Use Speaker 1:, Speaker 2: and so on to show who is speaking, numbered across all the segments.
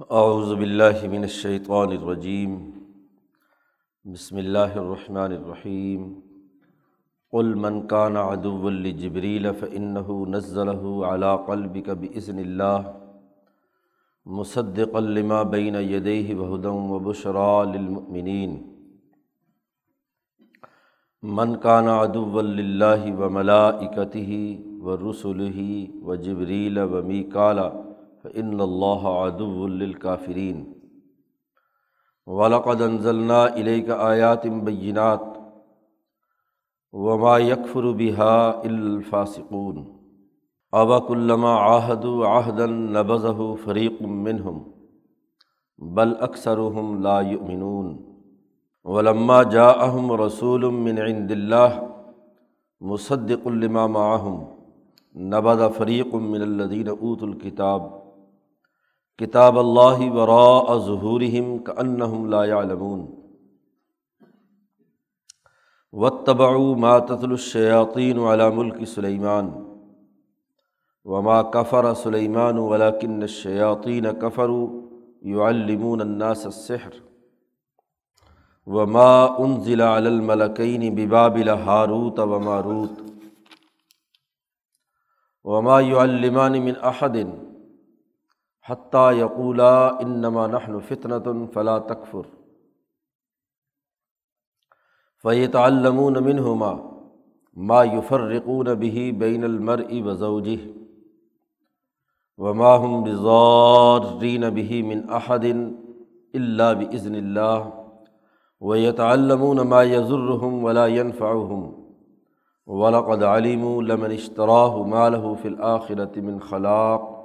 Speaker 1: اعوذ باللہ من الشیطان الرجیم، بسم اللہ الرحمن الرحیم، قل من كان عدوا لجبریل فإنه نزله على قلبك بإذن الله مصدقا لما بين يديه وهدى وبشرى للمؤمنين من كان عدوا لله وملائكته ورسله وجبريل وميكالا فإن الله عدو للكافرين. ولقد انزلنا إليك آيات بينات وما يكفر بها الفاسقون. أبا كلما عاهدوا عهدا نبذه فريق منهم، بل أكثرهم لا يؤمنون. ولما جاءهم رسول من عند الله مصدق لما معهم، نبذ فريق من الذين أوتوا الكتاب کتاب اللہ وراء ظہورہم کأنہم لا يعلمون واتبعوا ما تتلو الشیاطین على ملک سلیمان وما کفر سلیمان ولكن الشیاطین کفروا يعلمون الناس السحر وما انزل على الملكين ببابل هاروت وماروت وما يعلمان من احد حتیٰ یقولا انما نحن فطنۃ فلا تکفر۔ فیت علمون منہما ما یفرقون به بین المرء وزوجہ وما هم بضارین به من احد الا باذن اللہ ویتعلمون ما یضرهم ولا ينفعهم ولقد علموا لمن اشتراه ما له في الآخرة من خلاق۔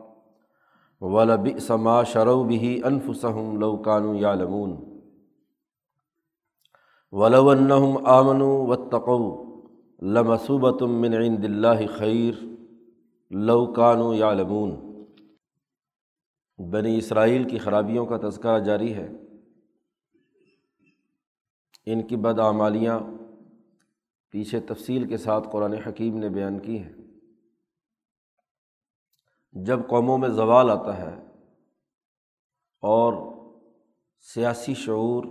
Speaker 1: ولب سما شرو بھی انفسم لوکانو یا لمون ولون جب قوموں میں زوال آتا ہے اور سیاسی شعور،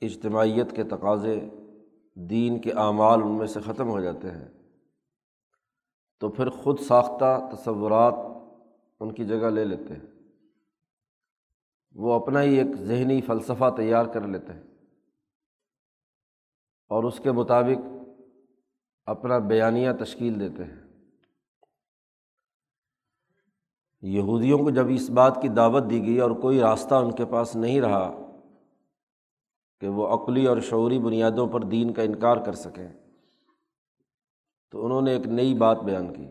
Speaker 1: اجتماعیت کے تقاضے دین کے اعمال ان میں سے ختم ہو جاتے ہیں، تو پھر خود ساختہ تصورات ان کی جگہ لے لیتے ہیں۔ وہ اپنا ہی ایک ذہنی فلسفہ تیار کر لیتے ہیں۔ اور اس کے مطابق اپنا بیانیہ تشکیل دیتے ہیں۔ یہودیوں کو جب اس بات کی دعوت دی گئی اور کوئی راستہ ان کے پاس نہیں رہا کہ وہ عقلی اور شعوری بنیادوں پر دین کا انکار کر سکیں، تو انہوں نے ایک نئی بات بیان کی۔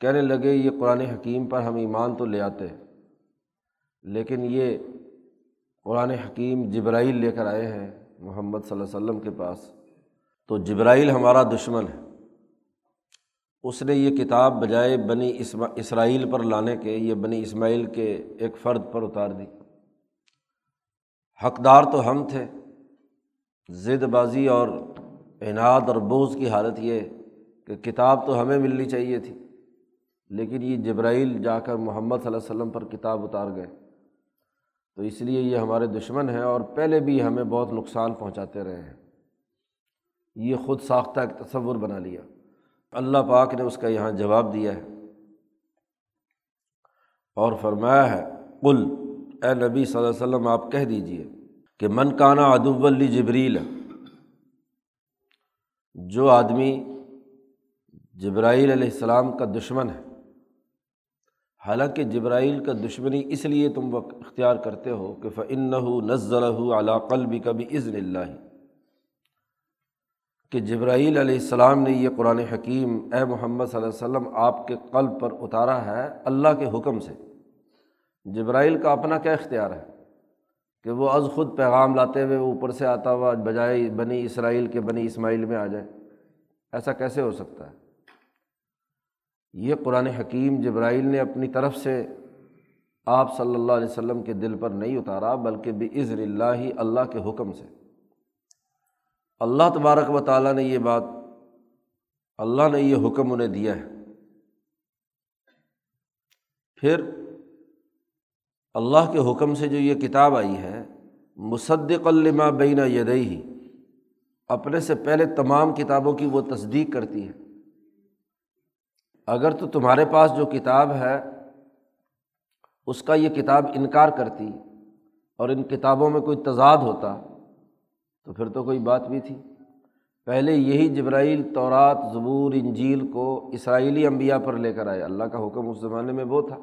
Speaker 1: کہنے لگے، یہ قرآن حکیم پر ہم ایمان تو لے آتے، لیکن یہ قرآن حکیم جبرائیل لے کر آئے ہیں محمد صلی اللہ علیہ وسلم کے پاس۔ تو جبرائیل ہمارا دشمن ہے۔ اس نے یہ کتاب بجائے بنی اسما، اسرائیل پر لانے کے، یہ بنی اسماعیل کے ایک فرد پر اتار دی۔ حقدار تو ہم تھے زد بازی اور انعد اور بوز کی حالت یہ کہ کتاب تو ہمیں ملنی چاہیے تھی، لیکن یہ جبرائیل جا کر محمد صلی اللہ علیہ وسلم پر کتاب اتار گئے۔ تو اس لیے یہ ہمارے دشمن ہیں اور پہلے بھی ہمیں بہت نقصان پہنچاتے رہے ہیں۔ یہ خود ساختہ ایک تصور بنا لیا۔ اللہ پاک نے اس کا یہاں جواب دیا ہے اور فرمایا ہے، قل، اے نبی صلی اللہ علیہ وسلم، آپ کہہ دیجیے کہ من کانا ادب اللی جبریل جو آدمی جبرائیل علیہ السلام کا دشمن ہے، حالانکہ جبرائیل کا دشمنی اس لیے تم اختیار کرتے ہو کہ فن نزل علا قلبی کبھی عزن اللہ کہ جبرائیل علیہ السلام نے یہ قرآن حکیم اے محمد صلی اللہ علیہ وسلم آپ کے قلب پر اتارا ہے اللہ کے حکم سے۔ جبرائیل کا اپنا کیا اختیار ہے؟ کہ وہ از خود پیغام لاتے ہوئے اوپر سے آتا ہوا بجائے بنی اسرائیل کے بنی اسماعیل میں آ جائے۔ ایسا کیسے ہو سکتا ہے؟ یہ قرآن حکیم جبرائیل نے اپنی طرف سے آپ صلی اللہ علیہ وسلم کے دل پر نہیں اتارا، بلکہ بزر اللہ اللہ کے حکم سے۔ اللہ تبارک و تعالیٰ نے یہ بات، اللہ نے یہ حکم انہیں دیا ہے۔ پھر اللہ کے حکم سے جو یہ کتاب آئی ہے مصدق الما بین یدئی اپنے سے پہلے تمام کتابوں کی وہ تصدیق کرتی ہے۔ اگر تو تمہارے پاس جو کتاب ہے، اس کا یہ کتاب انکار کرتی اور ان کتابوں میں کوئی تضاد ہوتا تو پھر تو کوئی بات بھی تھی۔ پہلے یہی جبرائیل، تورات، زبور، انجیل کو اسرائیلی انبیاء پر لے کر آئے۔ اللہ کا حکم اس زمانے میں وہ تھا۔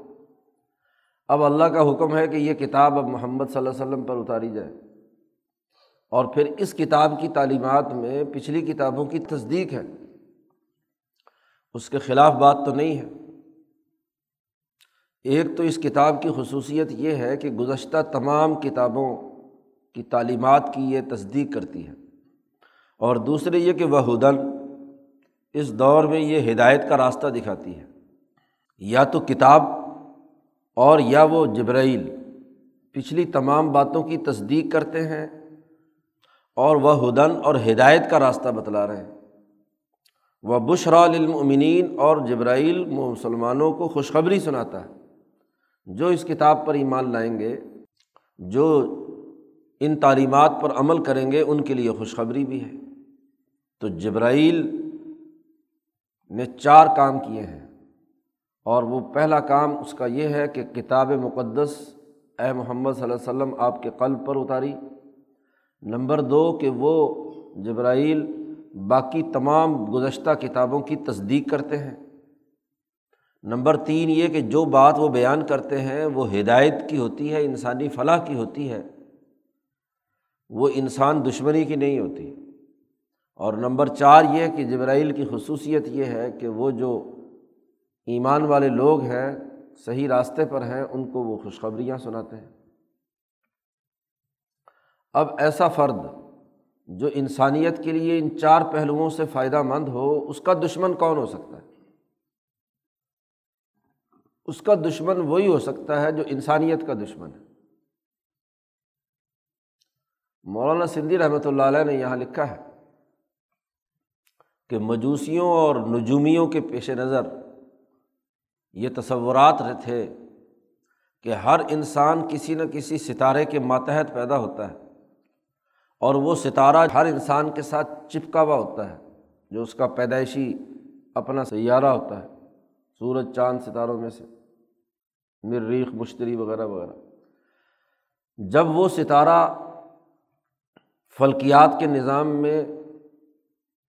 Speaker 1: اب اللہ کا حکم ہے کہ یہ کتاب اب محمد صلی اللہ علیہ وسلم پر اتاری جائے۔ اور پھر اس کتاب کی تعلیمات میں پچھلی کتابوں کی تصدیق ہے۔ اس کے خلاف بات تو نہیں ہے۔ ایک تو اس کتاب کی خصوصیت یہ ہے کہ گزشتہ تمام کتابوں کی تعلیمات کی یہ تصدیق کرتی ہے۔ اور دوسرے یہ کہ وہ ہدن اس دور میں یہ ہدایت کا راستہ دکھاتی ہے۔ یا تو کتاب اور یا وہ جبرائیل پچھلی تمام باتوں کی تصدیق کرتے ہیں اور وہ ہدن اور ہدایت کا راستہ بتلا رہے ہیں۔ وہ بشرا المنین اور جبرائیل مسلمانوں کو خوشخبری سناتا ہے۔ جو اس کتاب پر ایمان لائیں گے، جو ان تعلیمات پر عمل کریں گے، ان کے لیے خوشخبری بھی ہے۔ تو جبرائیل نے چار کام کیے ہیں اور وہ پہلا کام اس کا یہ ہے کہ کتاب مقدس اے محمد صلی اللہ علیہ وسلم آپ کے قلب پر اتاری۔ نمبر دو، کہ وہ جبرائیل باقی تمام گزشتہ کتابوں کی تصدیق کرتے ہیں۔ نمبر تین یہ کہ جو بات وہ بیان کرتے ہیں وہ ہدایت کی ہوتی ہے، انسانی فلاح کی ہوتی ہے۔ وہ انسان دشمنی کی نہیں ہوتی۔ اور نمبر چار یہ کہ جبرائیل کی خصوصیت یہ ہے کہ وہ جو ایمان والے لوگ ہیں، صحیح راستے پر ہیں، ان کو وہ خوشخبریاں سناتے ہیں۔ اب ایسا فرد جو انسانیت کے لیے ان چار پہلوؤں سے فائدہ مند ہو، اس کا دشمن کون ہو سکتا ہے؟ اس کا دشمن وہی ہو سکتا ہے جو انسانیت کا دشمن ہے۔ مولانا سندھی رحمۃ اللہ علیہ نے یہاں لکھا ہے کہ مجوسیوں اور نجومیوں کے پیش نظر یہ تصورات تھے کہ ہر انسان کسی نہ کسی ستارے کے ماتحت پیدا ہوتا ہے اور وہ ستارہ ہر انسان کے ساتھ چپکا ہوا ہوتا ہے، جو اس کا پیدائشی اپنا سیارہ ہوتا ہے، سورج، چاند، ستاروں میں سے، مریخ، مشتری وغیرہ وغیرہ۔ جب وہ ستارہ فلکیات کے نظام میں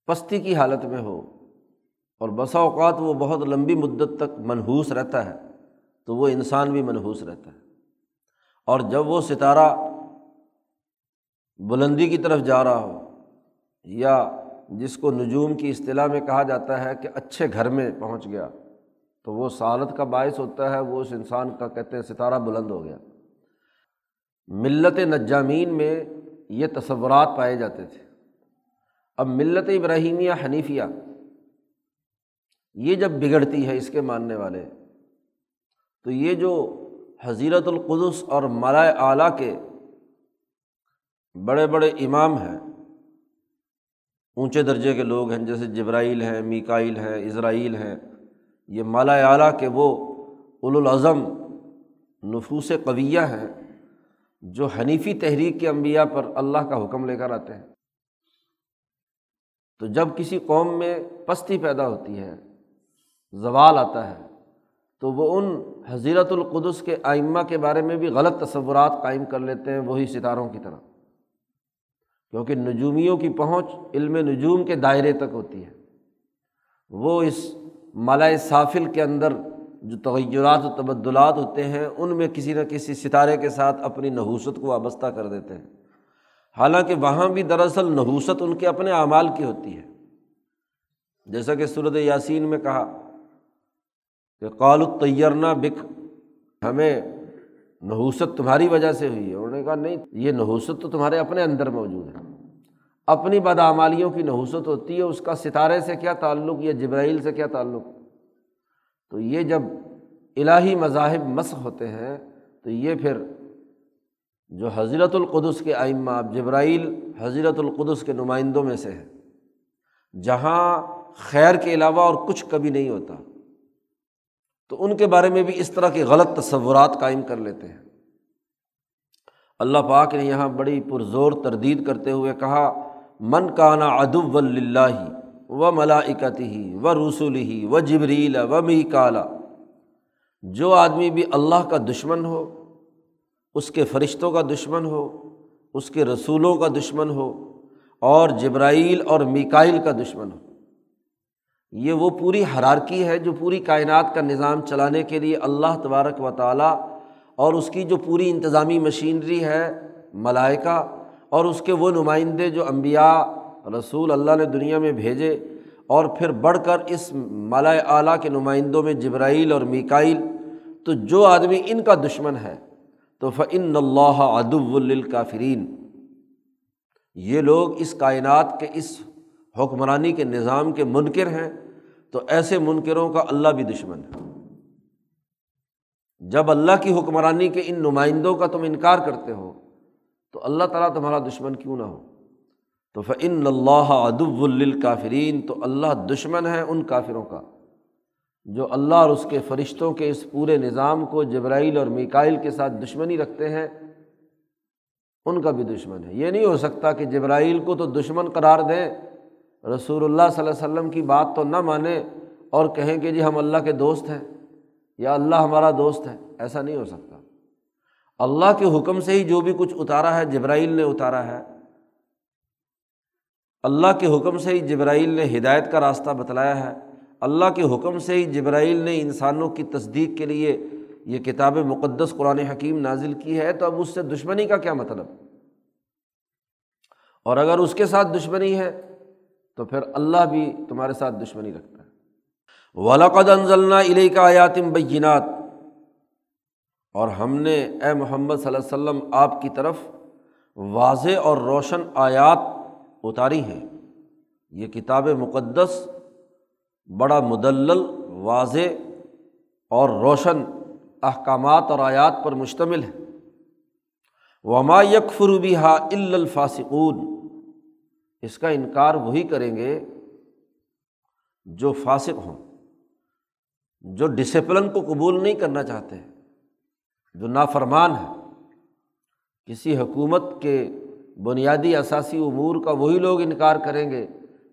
Speaker 1: پستی کی حالت میں ہو اور بسا اوقات وہ بہت لمبی مدت تک منحوس رہتا ہے، تو وہ انسان بھی منحوس رہتا ہے۔ اور جب وہ ستارہ بلندی کی طرف جا رہا ہو یا جس کو نجوم کی اصطلاح میں کہا جاتا ہے کہ اچھے گھر میں پہنچ گیا، تو وہ سعادت کا باعث ہوتا ہے وہ اس انسان کا کہتے ہیں ستارہ بلند ہو گیا۔ ملت نجامین میں یہ تصورات پائے جاتے تھے۔ اب ملت ابراہیمیہ حنیفیہ، یہ جب بگڑتی ہے اس کے ماننے والے، تو یہ جو حضیرت القدس اور ملائے اعلیٰ کے بڑے بڑے امام ہیں، اونچے درجے کے لوگ ہیں، جیسے جبرائیل ہیں میکائل ہیں، اسرائیل ہیں، یہ مالا اعلیٰ کے وہ الاظم نفوس قویہ ہیں۔ جو حنیفی تحریک کے انبیاء پر اللہ کا حکم لے کر آتے ہیں۔ تو جب کسی قوم میں پستی پیدا ہوتی ہے، زوال آتا ہے، تو وہ ان حضیرت القدس کے آئمہ کے بارے میں بھی غلط تصورات قائم کر لیتے ہیں وہی ستاروں کی طرح۔ کیونکہ نجومیوں کی پہنچ علم نجوم کے دائرے تک ہوتی ہے۔ وہ اس مالائے صافل کے اندر جو تغیرات و تبدلات ہوتے ہیں، ان میں کسی نہ کسی ستارے کے ساتھ اپنی نحوست کو وابستہ کر دیتے ہیں۔ حالانکہ وہاں بھی دراصل نحوست ان کے اپنے اعمال کی ہوتی ہے۔ جیسا کہ صورت یاسین میں کہا کہ قال الطیرنا بک، ہمیں نحوست تمہاری وجہ سے ہوئی ہے۔ انہوں نے کہا، نہیں، یہ نحوست تو تمہارے اپنے اندر موجود ہے۔ اپنی بدعمالیوں کی نحوست ہوتی ہے، اس کا ستارے سے کیا تعلق یا جبرائیل سے کیا تعلق؟ تو یہ جب الہی مذاہب مسخ ہوتے ہیں، تو یہ پھر جو حضرت القدس کے آئمہ جبرائیل حضرت القدس کے نمائندوں میں سے ہے جہاں خیر کے علاوہ اور کچھ کبھی نہیں ہوتا، تو ان کے بارے میں بھی اس طرح کے غلط تصورات قائم کر لیتے ہیں۔ اللہ پاک نے یہاں بڑی پرزور تردید کرتے ہوئے کہا، من کانا ادب اللہ و ملاکت ہی و رسول ہی و جبریل و می کالا جو آدمی بھی اللہ کا دشمن ہو، اس کے فرشتوں کا دشمن ہو، اس کے رسولوں کا دشمن ہو، اور جبرائیل اور میکائل کا دشمن ہو، یہ وہ پوری حرارکی ہے جو پوری کائنات کا نظام چلانے کے لیے اللہ تبارک و تعالیٰ اور اس کی جو پوری انتظامی مشینری ہے، ملائکہ اور اس کے وہ نمائندے جو امبیا رسول اللہ نے دنیا میں بھیجے اور پھر بڑھ کر اس مالا اعلیٰ کے نمائندوں میں جبرائیل اور میکائل تو جو آدمی ان کا دشمن ہے، تو فعن اللہ ادب الکافرین یہ لوگ اس کائنات کے، اس حکمرانی کے نظام کے منکر ہیں، تو ایسے منکروں کا اللہ بھی دشمن ہے۔ جب اللہ کی حکمرانی کے ان نمائندوں کا تم انکار کرتے ہو، تو اللہ تعالیٰ تمہارا دشمن کیوں نہ ہو؟ تو فعن اللہ ادب الکافرین تو اللہ دشمن ہے ان کافروں کا، جو اللہ اور اس کے فرشتوں کے اس پورے نظام کو جبرائیل اور میکائل کے ساتھ دشمنی رکھتے ہیں، ان کا بھی دشمن ہے۔ یہ نہیں ہو سکتا کہ جبرائیل کو تو دشمن قرار دیں، رسول اللہ صلی اللہ علیہ وسلم کی بات تو نہ مانیں اور کہیں کہ جی ہم اللہ کے دوست ہیں یا اللہ ہمارا دوست ہے، ایسا نہیں ہو سکتا۔ اللہ کے حکم سے ہی جو بھی کچھ اتارا ہے، جبرائیل نے اتارا ہے اللہ کے حکم سے ہی جبرائیل نے ہدایت کا راستہ بتلایا ہے۔ اللہ کے حکم سے ہی جبرائیل نے انسانوں کی تصدیق کے لیے یہ کتاب مقدس قرآن حکیم نازل کی ہے، تو اب اس سے دشمنی کا کیا مطلب؟ اور اگر اس کے ساتھ دشمنی ہے، تو پھر اللہ بھی تمہارے ساتھ دشمنی رکھتا ہے۔ ولاقد انزلنا علیہ کا آیاتم بینات اور ہم نے، اے محمد صلی اللہ علیہ وسلم، آپ کی طرف واضح اور روشن آیات اتاری ہیں۔ یہ کتاب مقدس بڑا مدلل، واضح اور روشن احکامات اور آیات پر مشتمل ہے۔ وما یکفروبی ہا الفاسقون۔ اس کا انکار وہی کریں گے جو فاسق ہوں، جو ڈسپلن کو قبول نہیں کرنا چاہتے، جو نافرمان ہے کسی حکومت کے بنیادی اثاثی امور کا وہی لوگ انکار کریں گے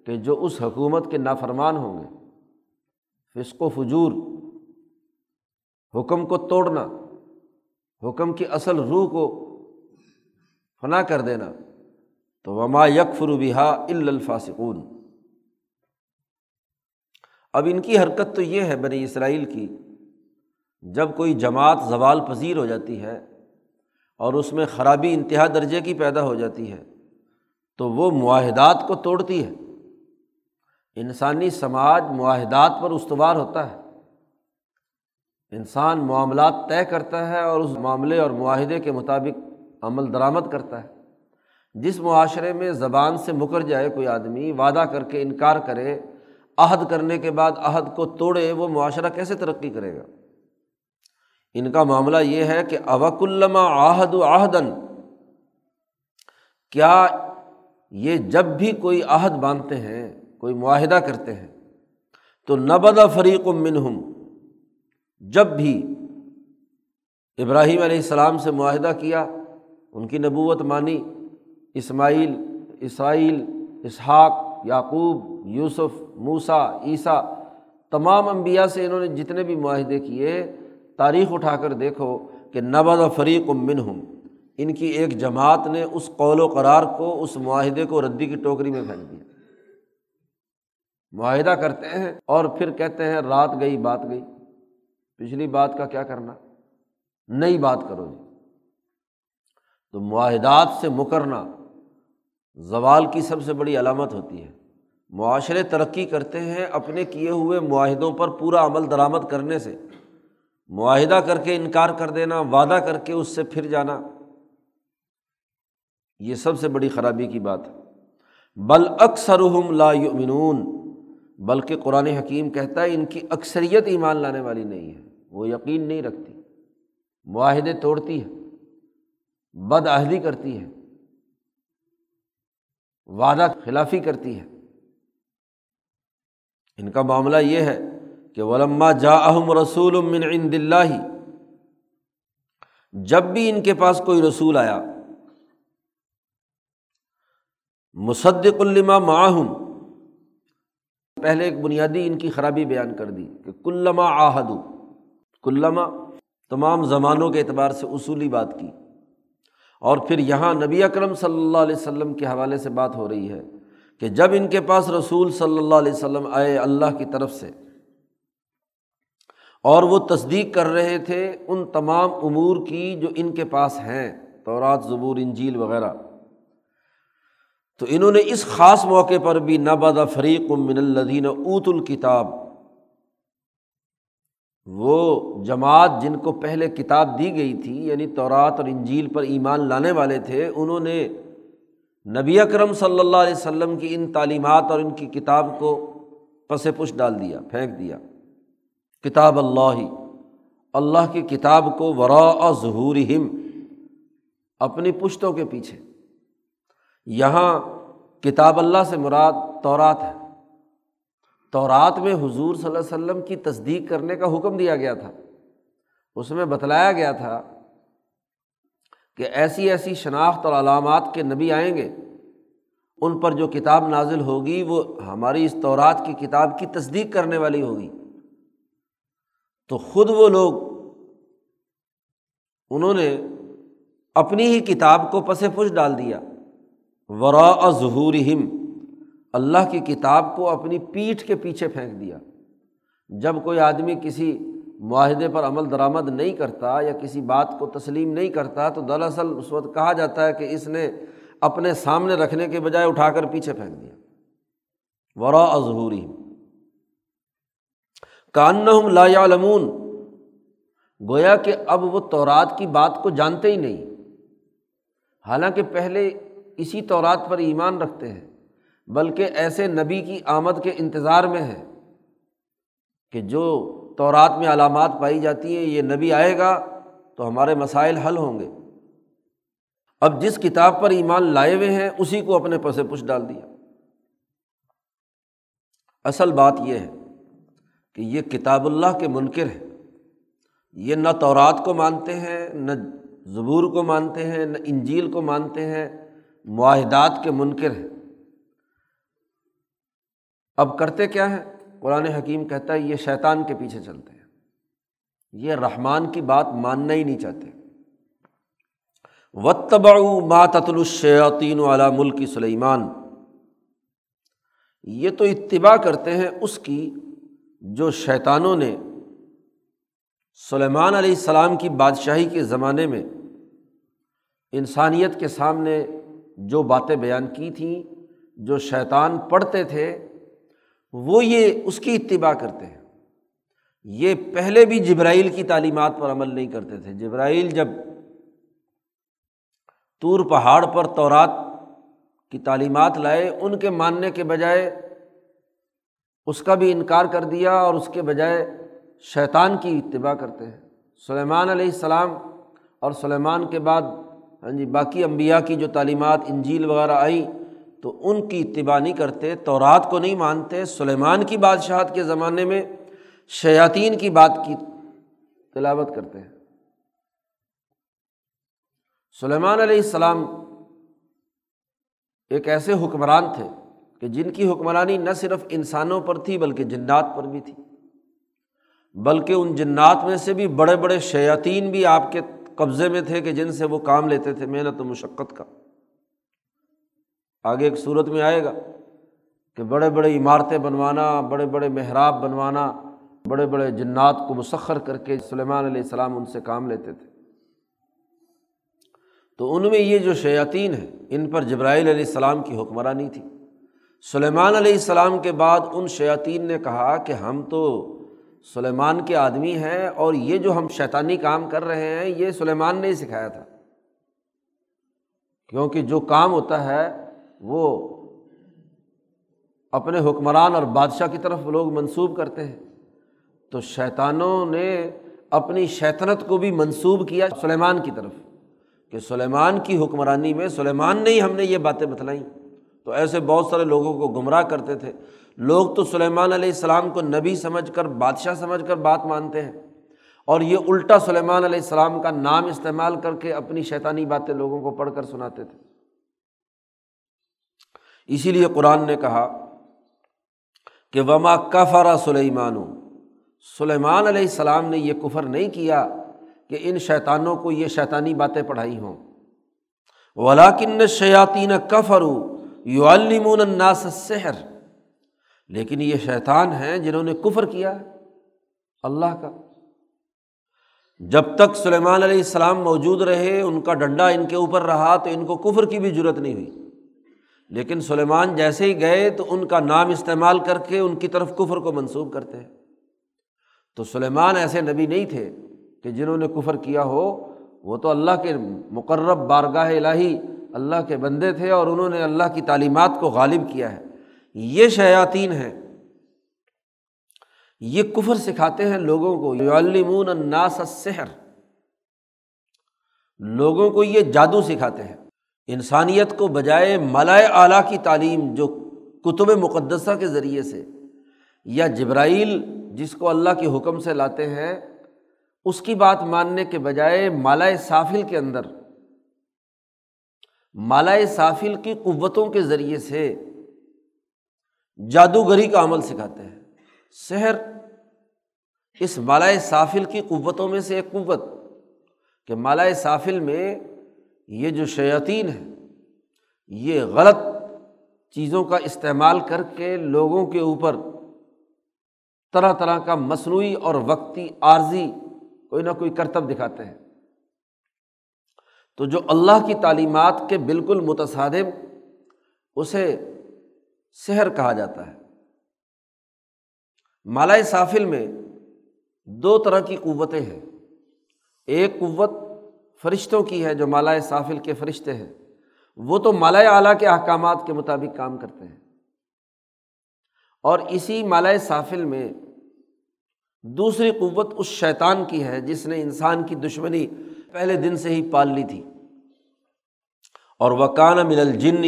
Speaker 1: کہ جو اس حکومت کے نافرمان ہوں گے۔ فسق و فجور، حکم کو توڑنا، حکم کی اصل روح کو فنا کر دینا، تو وما یکفر بحا الفاسقون۔ اب ان کی حرکت تو یہ ہے بنی اسرائیل کی، جب کوئی جماعت زوال پذیر ہو جاتی ہے اور اس میں خرابی انتہا درجے کی پیدا ہو جاتی ہے، تو وہ معاہدات کو توڑتی ہے۔ انسانی سماج معاہدات پر استوار ہوتا ہے۔ انسان معاملات طے کرتا ہے اور اس معاملے اور معاہدے کے مطابق عمل درآمد کرتا ہے۔ جس معاشرے میں زبان سے مکر جائے کوئی آدمی، وعدہ کر کے انکار کرے، عہد کرنے کے بعد عہد کو توڑے، وہ معاشرہ کیسے ترقی کرے گا؟ ان کا معاملہ یہ ہے کہ اوک الما آہد و آہدن کیا یہ جب بھی کوئی عہد باندھتے ہیں، کوئی معاہدہ کرتے ہیں، تو نبد فریق منہم جب بھی ابراہیم علیہ السلام سے معاہدہ کیا، ان کی نبوت مانی۔ اسماعیل، اسرائیل، اسحاق، یعقوب، یوسف موسا عیسیٰ، تمام انبیاء سے انہوں نے جتنے بھی معاہدے کیے تاریخ اٹھا کر دیکھو کہ نبد فریق من ہوں ان کی ایک جماعت نے اس قول و قرار کو اس معاہدے کو ردی کی ٹوکری میں پھینک دیا۔ معاہدہ کرتے ہیں اور پھر کہتے ہیں رات گئی، بات گئی۔ پچھلی بات کا کیا کرنا؟ نئی بات کرو جی۔ تو معاہدات سے مکرنا زوال کی سب سے بڑی علامت ہوتی ہے۔ معاشرے ترقی کرتے ہیں اپنے کیے ہوئے معاہدوں پر پورا عمل درآمد کرنے سے۔ معاہدہ کر کے انکار کر دینا، وعدہ کر کے اس سے پھر جانا، یہ سب سے بڑی خرابی کی بات ہے۔ بل اکثر لا یؤمنون، بلکہ قرآن حکیم کہتا ہے ان کی اکثریت ایمان لانے والی نہیں ہے، وہ یقین نہیں رکھتی۔ معاہدے توڑتی ہے بد عہدی کرتی ہے، وعدہ خلافی کرتی ہے۔ ان کا معاملہ یہ ہے کہ ولما جا اہم رسول من عند اللہ جب بھی ان کے پاس کوئی رسول آیا، مصدق الما معاہم پہلے ایک بنیادی ان کی خرابی بیان کر دی کہ کلما آہد کلما تمام زمانوں کے اعتبار سے اصولی بات کی۔ اور پھر یہاں نبی اکرم صلی اللہ علیہ وسلم کے حوالے سے بات ہو رہی ہے کہ جب ان کے پاس رسول صلی اللہ علیہ وسلم آئے اللہ کی طرف سے اور وہ تصدیق کر رہے تھے ان تمام امور کی جو ان کے پاس ہیں، تورات، زبور، انجیل وغیرہ۔ تو انہوں نے اس خاص موقع پر بھی نباد فریق من الدین اوت الکتاب۔ وہ جماعت جن کو پہلے کتاب دی گئی تھی یعنی تورات اور انجیل پر ایمان لانے والے تھے، انہوں نے نبی اکرم صلی اللہ علیہ وسلم کی ان تعلیمات اور ان کی کتاب کو پس پش ڈال دیا، پھینک دیا۔ کتاب اللہ اللہ کی کتاب کو ورا ظہور ہم اپنی پشتوں کے پیچھے۔ یہاں کتاب اللہ سے مراد تورات ہے۔ تورات میں حضور صلی اللہ علیہ وسلم کی تصدیق کرنے کا حکم دیا گیا تھا۔ اس میں بتلایا گیا تھا کہ ایسی ایسی شناخت اور علامات کے نبی آئیں گے۔ ان پر جو کتاب نازل ہوگی، وہ ہماری اس طورات کی کتاب کی تصدیق کرنے والی ہوگی۔ تو خود وہ لوگ انہوں نے اپنی ہی کتاب کو پس پش ڈال دیا۔ ورا ظہور ہم اللہ کی کتاب کو اپنی پیٹھ کے پیچھے پھینک دیا۔ جب کوئی آدمی کسی معاہدے پر عمل درآمد نہیں کرتا یا کسی بات کو تسلیم نہیں کرتا تو دراصل اس وقت کہا جاتا ہے کہ اس نے اپنے سامنے رکھنے کے بجائے اٹھا کر پیچھے پھینک دیا۔ ورا ظہوری کان لا لمون گویا کہ اب وہ تورات کی بات کو جانتے ہی نہیں۔ حالانکہ پہلے اسی طورات پر ایمان رکھتے ہیں، بلکہ ایسے نبی کی آمد کے انتظار میں ہے کہ جو تورات میں علامات پائی جاتی ہیں، یہ نبی آئے گا تو ہمارے مسائل حل ہوں گے۔ اب جس کتاب پر ایمان لائے ہوئے ہیں، اسی کو اپنے پس پش ڈال دیا۔ اصل بات یہ ہے کہ یہ کتاب اللہ کے منکر ہے یہ نہ تورات کو مانتے ہیں، نہ زبور کو مانتے ہیں، نہ انجیل کو مانتے ہیں، معاہدات کے منکر ہیں۔ اب کرتے کیا ہیں؟ قرآن حکیم کہتا ہے یہ شیطان کے پیچھے چلتے ہیں۔ یہ رحمان کی بات ماننا ہی نہیں چاہتے۔ وطبا ماتت الشیاطین والا ملکی سلیمان یہ تو اتباع کرتے ہیں اس کی جو شیطانوں نے سلیمان علیہ السلام کی بادشاہی کے زمانے میں انسانیت کے سامنے جو باتیں بیان کی تھیں، جو شیطان پڑھتے تھے، وہ یہ اس کی اتباع کرتے ہیں۔ یہ پہلے بھی جبرائیل کی تعلیمات پر عمل نہیں کرتے تھے۔ جبرائیل جب طور پہاڑ پر تورات کی تعلیمات لائے، ان کے ماننے کے بجائے اس کا بھی انکار کر دیا اور اس کے بجائے شیطان کی اتباع کرتے ہیں۔ سلیمان علیہ السلام اور سلیمان کے بعد ہاں جی باقی امبیا کی جو تعلیمات، انجیل وغیرہ آئیں، تو ان کی اتباع نہیں کرتے تو رات کو نہیں مانتے۔ سلیمان کی بادشاہت کے زمانے میں شیاطین کی بات کی تلاوت کرتے ہیں۔ سلیمان علیہ السلام ایک ایسے حکمران تھے کہ جن کی حکمرانی نہ صرف انسانوں پر تھی بلکہ جنات پر بھی تھی۔ بلکہ ان جنات میں سے بھی بڑے بڑے شیاطین بھی آپ کے قبضے میں تھے کہ جن سے وہ کام لیتے تھے محنت و مشقت کا۔ آگے ایک صورت میں آئے گا کہ بڑے بڑے عمارتیں بنوانا، بڑے بڑے محراب بنوانا، بڑے بڑے جنات کو مسخر کر کے سلیمان علیہ السلام ان سے کام لیتے تھے۔ تو ان میں یہ جو شیاطین ہیں، ان پر جبرائیل علیہ السلام کی حکمرانی تھی۔ سلیمان علیہ السلام کے بعد ان شیاطین نے کہا کہ ہم تو سلیمان کے آدمی ہیں اور یہ جو ہم شیطانی کام کر رہے ہیں، یہ سلیمان نے ہی سکھایا تھا۔ کیونکہ جو کام ہوتا ہے، وہ اپنے حکمران اور بادشاہ کی طرف لوگ منسوب کرتے ہیں۔ تو شیطانوں نے اپنی شیطنت کو بھی منسوب کیا سلیمان کی طرف، کہ سلیمان کی حکمرانی میں سلیمان نے ہی ہم نے یہ باتیں بتلائیں۔ تو ایسے بہت سارے لوگوں کو گمراہ کرتے تھے۔ لوگ تو سلیمان علیہ السلام کو نبی سمجھ کر، بادشاہ سمجھ کر بات مانتے ہیں۔ اور یہ الٹا سلیمان علیہ السلام کا نام استعمال کر کے اپنی شیطانی باتیں لوگوں کو پڑھ کر سناتے تھے۔ اسی لیے قرآن نے کہا کہ وما کفرا سلیمان سلیمان علیہ السلام نے یہ کفر نہیں کیا کہ ان شیطانوں کو یہ شیطانی باتیں پڑھائی ہوں۔ ولاکن شیاطین کفرو یو المون الناس سحر لیکن یہ شیطان ہیں جنہوں نے کفر کیا اللہ کا۔ جب تک سلیمان علیہ السلام موجود رہے، ان کا ڈنڈا ان کے اوپر رہا تو ان کو کفر کی بھی ضرورت نہیں ہوئی۔ لیکن سلیمان جیسے ہی گئے تو ان کا نام استعمال کر کے ان کی طرف کفر کو منسوخ کرتے ہیں۔ تو سلیمان ایسے نبی نہیں تھے کہ جنہوں نے کفر کیا ہو، وہ تو اللہ کے مقرب بارگاہ الہی اللہ کے بندے تھے اور انہوں نے اللہ کی تعلیمات کو غالب کیا ہے۔ یہ شیاطین ہیں۔ یہ کفر سکھاتے ہیں لوگوں کو۔ یعلمون الناس السحر۔ لوگوں کو یہ جادو سکھاتے ہیں۔ انسانیت کو بجائے ملائے اعلیٰ کی تعلیم جو کتب مقدسہ کے ذریعے سے یا جبرائیل جس کو اللہ کے حکم سے لاتے ہیں، اس کی بات ماننے کے بجائے مالائے سافل کے اندر مالائے سافل کی قوتوں کے ذریعے سے جادوگری کا عمل سکھاتے ہیں۔ شہر اس مالائے سافل کی قوتوں میں سے ایک قوت کہ مالائے سافل میں یہ جو شیاطین ہے یہ غلط چیزوں کا استعمال کر کے لوگوں کے اوپر طرح طرح کا مصنوعی اور وقتی عارضی کوئی نہ کوئی کرتب دکھاتے ہیں۔ تو جو اللہ کی تعلیمات کے بالکل متصادم، اسے سحر کہا جاتا ہے۔ مالائے سافل میں دو طرح کی قوتیں ہیں۔ ایک قوت فرشتوں کی ہے جو مالائے سافل کے فرشتے ہیں۔ وہ تو مالائے اعلیٰ کے احکامات کے مطابق کام کرتے ہیں۔ اور اسی مالائے سافل میں دوسری قوت اس شیطان کی ہے جس نے انسان کی دشمنی پہلے دن سے ہی پال لی تھی۔ اور وہ کان من الجن،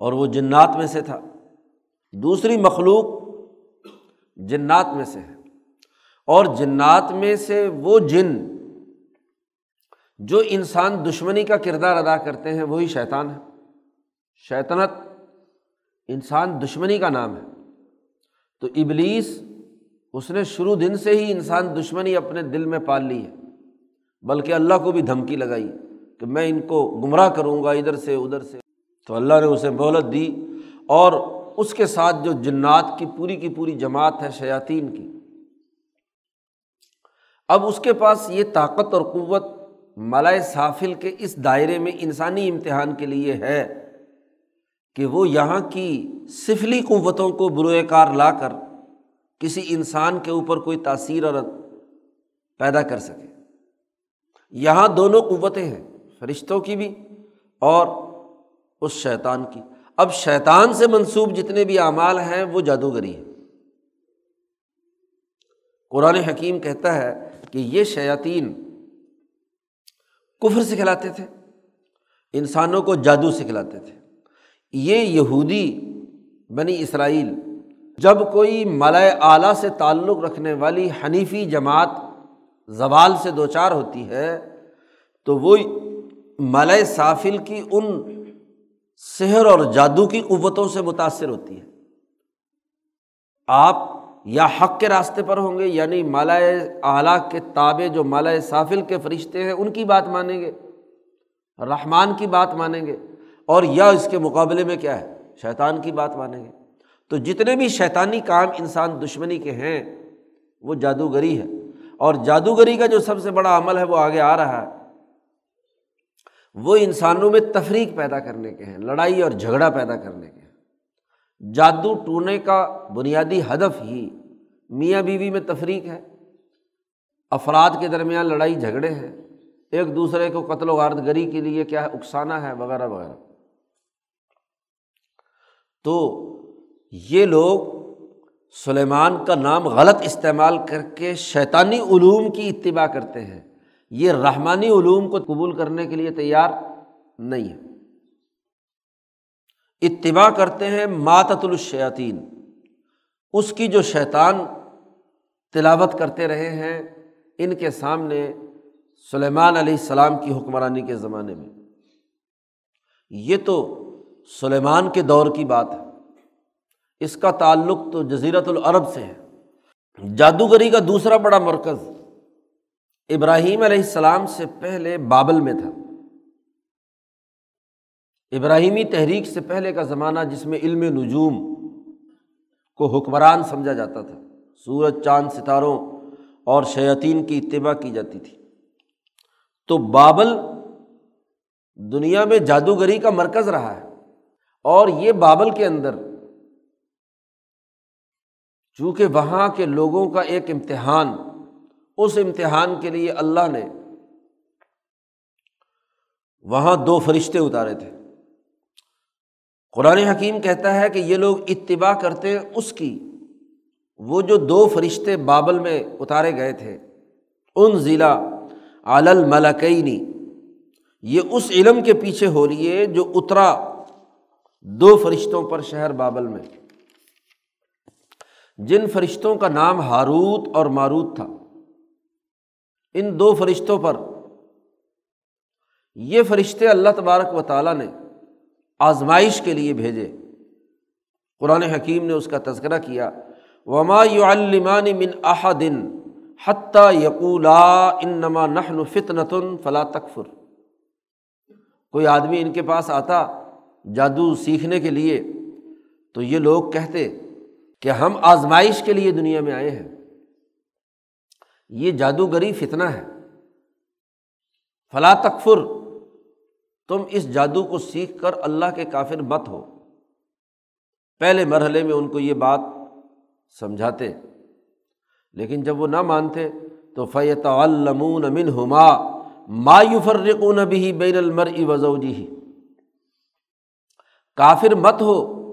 Speaker 1: اور وہ جنات میں سے تھا۔ دوسری مخلوق جنات میں سے ہے۔ اور جنات میں سے وہ جن جو انسان دشمنی کا کردار ادا کرتے ہیں، وہی شیطان ہے۔ شیطنت انسان دشمنی کا نام ہے۔ تو ابلیس، اس نے شروع دن سے ہی انسان دشمنی اپنے دل میں پال لی ہے۔ بلکہ اللہ کو بھی دھمکی لگائی کہ میں ان کو گمراہ کروں گا ادھر سے ادھر سے۔ تو اللہ نے اسے مہلت دی اور اس کے ساتھ جو جنات کی پوری کی پوری جماعت ہے شیاطین کی۔ اب اس کے پاس یہ طاقت اور قوت ملائے سافل کے اس دائرے میں انسانی امتحان کے لیے ہے کہ وہ یہاں کی سفلی قوتوں کو بروئے کار لا کر کسی انسان کے اوپر کوئی تاثیر اور پیدا کر سکے۔ یہاں دونوں قوتیں ہیں، فرشتوں کی بھی اور اس شیطان کی۔ اب شیطان سے منسوب جتنے بھی اعمال ہیں، وہ جادوگری ہے قرآن حکیم کہتا ہے کہ یہ شیاطین کفر سکھلاتے تھے، انسانوں کو جادو سکھلاتے تھے۔ یہ یہودی بنی اسرائیل، جب کوئی ملائے اعلیٰ سے تعلق رکھنے والی حنیفی جماعت زوال سے دو چار ہوتی ہے، تو وہ ملائے سافل کی ان سحر اور جادو کی قوتوں سے متاثر ہوتی ہے۔ آپ یا حق کے راستے پر ہوں گے یعنی مالائے اعلیٰ کے تابے جو مالائے سافل کے فرشتے ہیں، ان کی بات مانیں گے، رحمان کی بات مانیں گے، اور یا اس کے مقابلے میں کیا ہے، شیطان کی بات مانیں گے۔ تو جتنے بھی شیطانی کام انسان دشمنی کے ہیں، وہ جادوگری ہے۔ اور جادوگری کا جو سب سے بڑا عمل ہے وہ آگے آ رہا ہے، وہ انسانوں میں تفریق پیدا کرنے کے ہیں، لڑائی اور جھگڑا پیدا کرنے کے ہیں۔ جادو ٹونے کا بنیادی ہدف ہی میاں بیوی میں تفریق ہے۔ افراد کے درمیان لڑائی جھگڑے ہیں، ایک دوسرے کو قتل و غارت گری کے لیے کیا ہے اکسانا ہے، وغیرہ وغیرہ۔ تو یہ لوگ سلیمان کا نام غلط استعمال کر کے شیطانی علوم کی اتباع کرتے ہیں۔ یہ رحمانی علوم کو قبول کرنے کے لیے تیار نہیں ہے۔ اتباع کرتے ہیں ماتت الشیاطین۔ اس کی جو شیطان تلاوت کرتے رہے ہیں، ان کے سامنے سلیمان علیہ السلام کی حکمرانی کے زمانے میں۔ یہ تو سلیمان کے دور کی بات ہے۔ اس کا تعلق تو جزیرت العرب سے ہے۔ جادوگری کا دوسرا بڑا مرکز ابراہیم علیہ السلام سے پہلے بابل میں تھا۔ ابراہیمی تحریک سے پہلے کا زمانہ جس میں علم نجوم کو حکمران سمجھا جاتا تھا۔ سورج، چاند، ستاروں اور شیاطین کی اتباع کی جاتی تھی۔ تو بابل دنیا میں جادوگری کا مرکز رہا ہے اور یہ بابل کے اندر چونکہ وہاں کے لوگوں کا ایک امتحان، اس امتحان کے لیے اللہ نے وہاں دو فرشتے اتارے تھے۔ قرآن حکیم کہتا ہے کہ یہ لوگ اتباع کرتے ہیں اس کی، وہ جو دو فرشتے بابل میں اتارے گئے تھے۔ ان ضلع علملکینی یہ اس علم کے پیچھے ہو رہی ہے جو اترا دو فرشتوں پر شہر بابل میں۔ جن فرشتوں کا نام ہاروت اور ماروت تھا۔ ان دو فرشتوں پر یہ فرشتے اللہ تبارک و تعالیٰ نے آزمائش کے لیے بھیجے۔ قرآن حکیم نے اس کا تذکرہ کیا۔ وما علمان من احدن حتیٰ یقولا انما نحن فتنتن فلا تکفر کوئی آدمی ان کے پاس آتا جادو سیکھنے کے لیے تو یہ لوگ کہتے کہ ہم آزمائش کے لیے دنیا میں آئے ہیں۔ یہ جادوگری فتنا ہے۔ فلاں تکفر، تم اس جادو کو سیکھ کر اللہ کے کافر مت ہو۔ پہلے مرحلے میں ان کو یہ بات سمجھاتے، لیکن جب وہ نہ مانتے تو فیت المون امن ہما مایوفرقون بھی بین المر وزوجی کافر مت ہو